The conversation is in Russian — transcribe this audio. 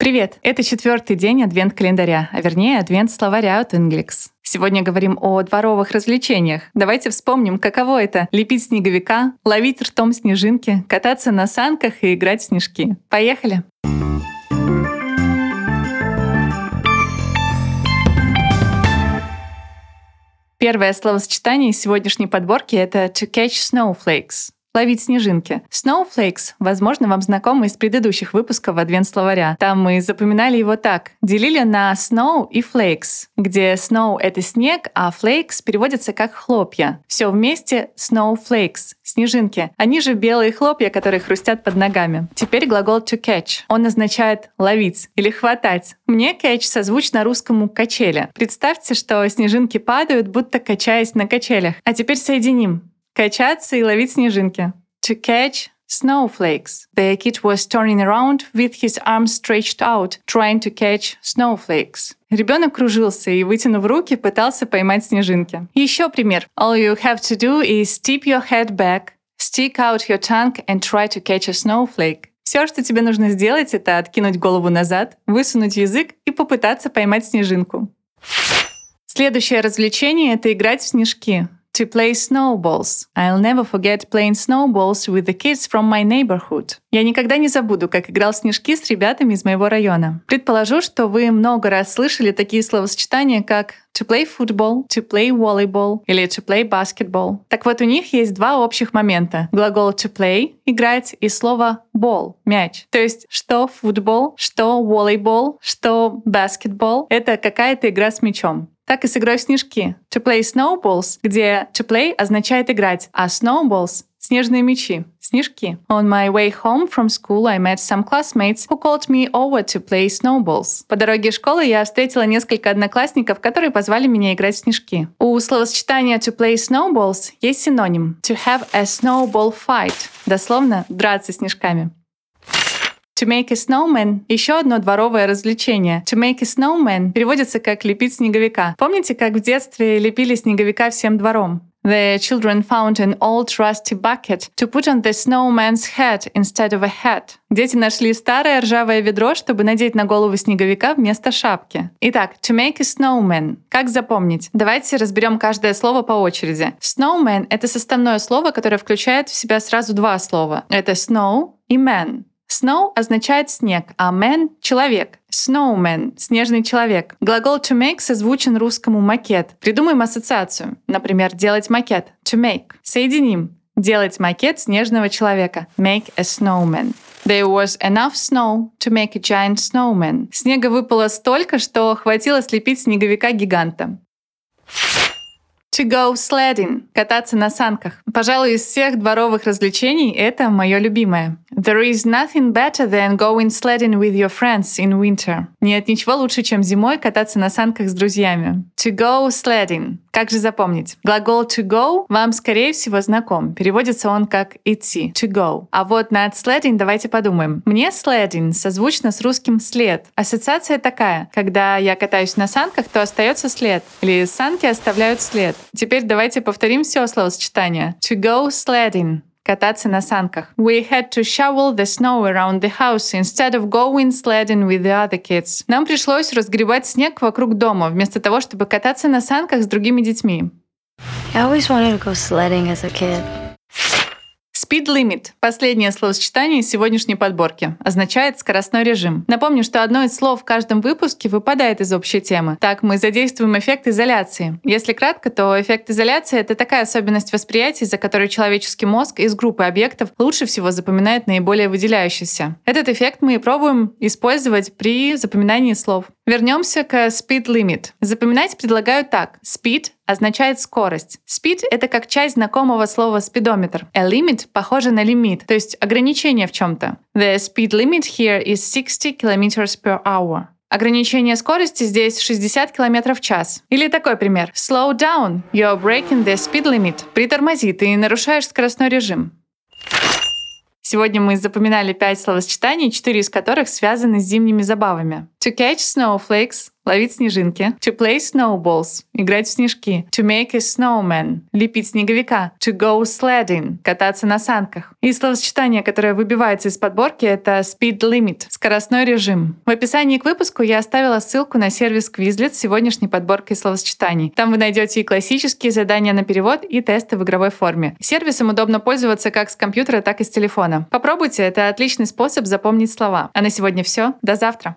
Привет! Это четвертый день адвент-календаря, а вернее адвент-словаря от Inglix. Сегодня говорим о дворовых развлечениях. Давайте вспомним, каково это — лепить снеговика, ловить ртом снежинки, кататься на санках и играть в снежки. Поехали! Первое словосочетание из сегодняшней подборки — это «to catch snowflakes» ловить снежинки. Snowflakes, возможно, вам знакомы из предыдущих выпусков Адвент-словаря. Там мы запоминали его так. Делили на snow и flakes, где snow — это снег, а flakes переводится как хлопья. Все вместе snowflakes — снежинки. Они же белые хлопья, которые хрустят под ногами. Теперь глагол to catch. Он означает ловить или хватать. Мне catch созвучно русскому качели. Представьте, что снежинки падают, будто качаясь на качелях. А теперь соединим. Качаться и ловить снежинки. To catch snowflakes. The kid was turning around with his arms stretched out, trying to catch snowflakes. Ребенок кружился и, вытянув руки, пытался поймать снежинки. Еще пример. All you have to do is tip your head back, stick out your tongue and try to catch a snowflake. Все, что тебе нужно сделать, это откинуть голову назад, высунуть язык и попытаться поймать снежинку. Следующее развлечение — это играть в снежки to play snowballs. I'll never forget playing snowballs with the kids from my neighborhood. Я никогда не забуду, как играл снежки с ребятами из моего района. Предположу, что вы много раз слышали такие словосочетания, как to play football, to play volleyball или to play basketball. Так вот, у них есть два общих момента. Глагол to play — играть и слово ball — мяч. То есть что футбол, что волейбол, что баскетбол — это какая-то игра с мячом так и с игрой в снежки. To play snowballs, где to play означает играть, а snowballs — снежные мячи, снежки. On my way home from school I met some classmates who called me over to play snowballs. По дороге школы я встретила несколько одноклассников, которые позвали меня играть в снежки. У словосочетания to play snowballs есть синоним to have a snowball fight, дословно драться снежками. To make a snowman — еще одно дворовое развлечение. To make a snowman переводится как «лепить снеговика». Помните, как в детстве лепили снеговика всем двором? The children found an old rusty bucket to put on the snowman's head instead of a hat. Дети нашли старое ржавое ведро, чтобы надеть на голову снеговика вместо шапки. Итак, to make a snowman. Как запомнить? Давайте разберем каждое слово по очереди. Snowman — это составное слово, которое включает в себя сразу два слова. Это snow и man. Snow означает снег, а man — человек. Snowman — снежный человек. Глагол to make созвучен русскому макет. Придумаем ассоциацию. Например, делать макет — to make. Соединим. Делать макет снежного человека. Make a snowman. There was enough snow to make a giant snowman. Снега выпало столько, что хватило слепить снеговика-гиганта. To go sledding — кататься на санках. Пожалуй, из всех дворовых развлечений это мое любимое. There is nothing better than going sledding with your friends in winter. Нет ничего лучше, чем зимой кататься на санках с друзьями. To go sledding. Как же запомнить? Глагол to go вам, скорее всего, знаком. Переводится он как идти. To go. А вот над sledding давайте подумаем. Мне sledding созвучно с русским след. Ассоциация такая. Когда я катаюсь на санках, то остается след. Или санки оставляют след. Теперь давайте повторим все словосочетание. To go sledding кататься на санках. We had to shovel the snow around the house instead of going sledding with the other kids. Нам пришлось разгребать снег вокруг дома, вместо того, чтобы кататься на санках с другими детьми. I always wanted to go sledding as a kid. Speed limit – последнее словосочетание сегодняшней подборки. Означает скоростной режим. Напомню, что одно из слов в каждом выпуске выпадает из общей темы. Так мы задействуем эффект изоляции. Если кратко, то эффект изоляции – это такая особенность восприятия, за которой человеческий мозг из группы объектов лучше всего запоминает наиболее выделяющиеся. Этот эффект мы пробуем использовать при запоминании слов. Вернемся к speed limit. Запоминать предлагаю так. Speed означает скорость. Speed — это как часть знакомого слова спидометр. A limit похоже на лимит, то есть ограничение в чем-то. The speed limit here is 60 km per hour. Ограничение скорости здесь 60 км в час. Или такой пример. Slow down. You're breaking the speed limit. Притормози, ты нарушаешь скоростной режим. Сегодня мы запоминали пять словосочетаний, четыре из которых связаны с зимними забавами. To catch snowflakes — ловить снежинки. To play snowballs — играть в снежки. To make a snowman — лепить снеговика. To go sledding — кататься на санках. И словосочетание, которое выбивается из подборки, это speed limit — скоростной режим. В описании к выпуску я оставила ссылку на сервис Quizlet с сегодняшней подборкой словосочетаний. Там вы найдете и классические задания на перевод, и тесты в игровой форме. Сервисом удобно пользоваться как с компьютера, так и с телефона. Попробуйте, это отличный способ запомнить слова. А на сегодня все. До завтра.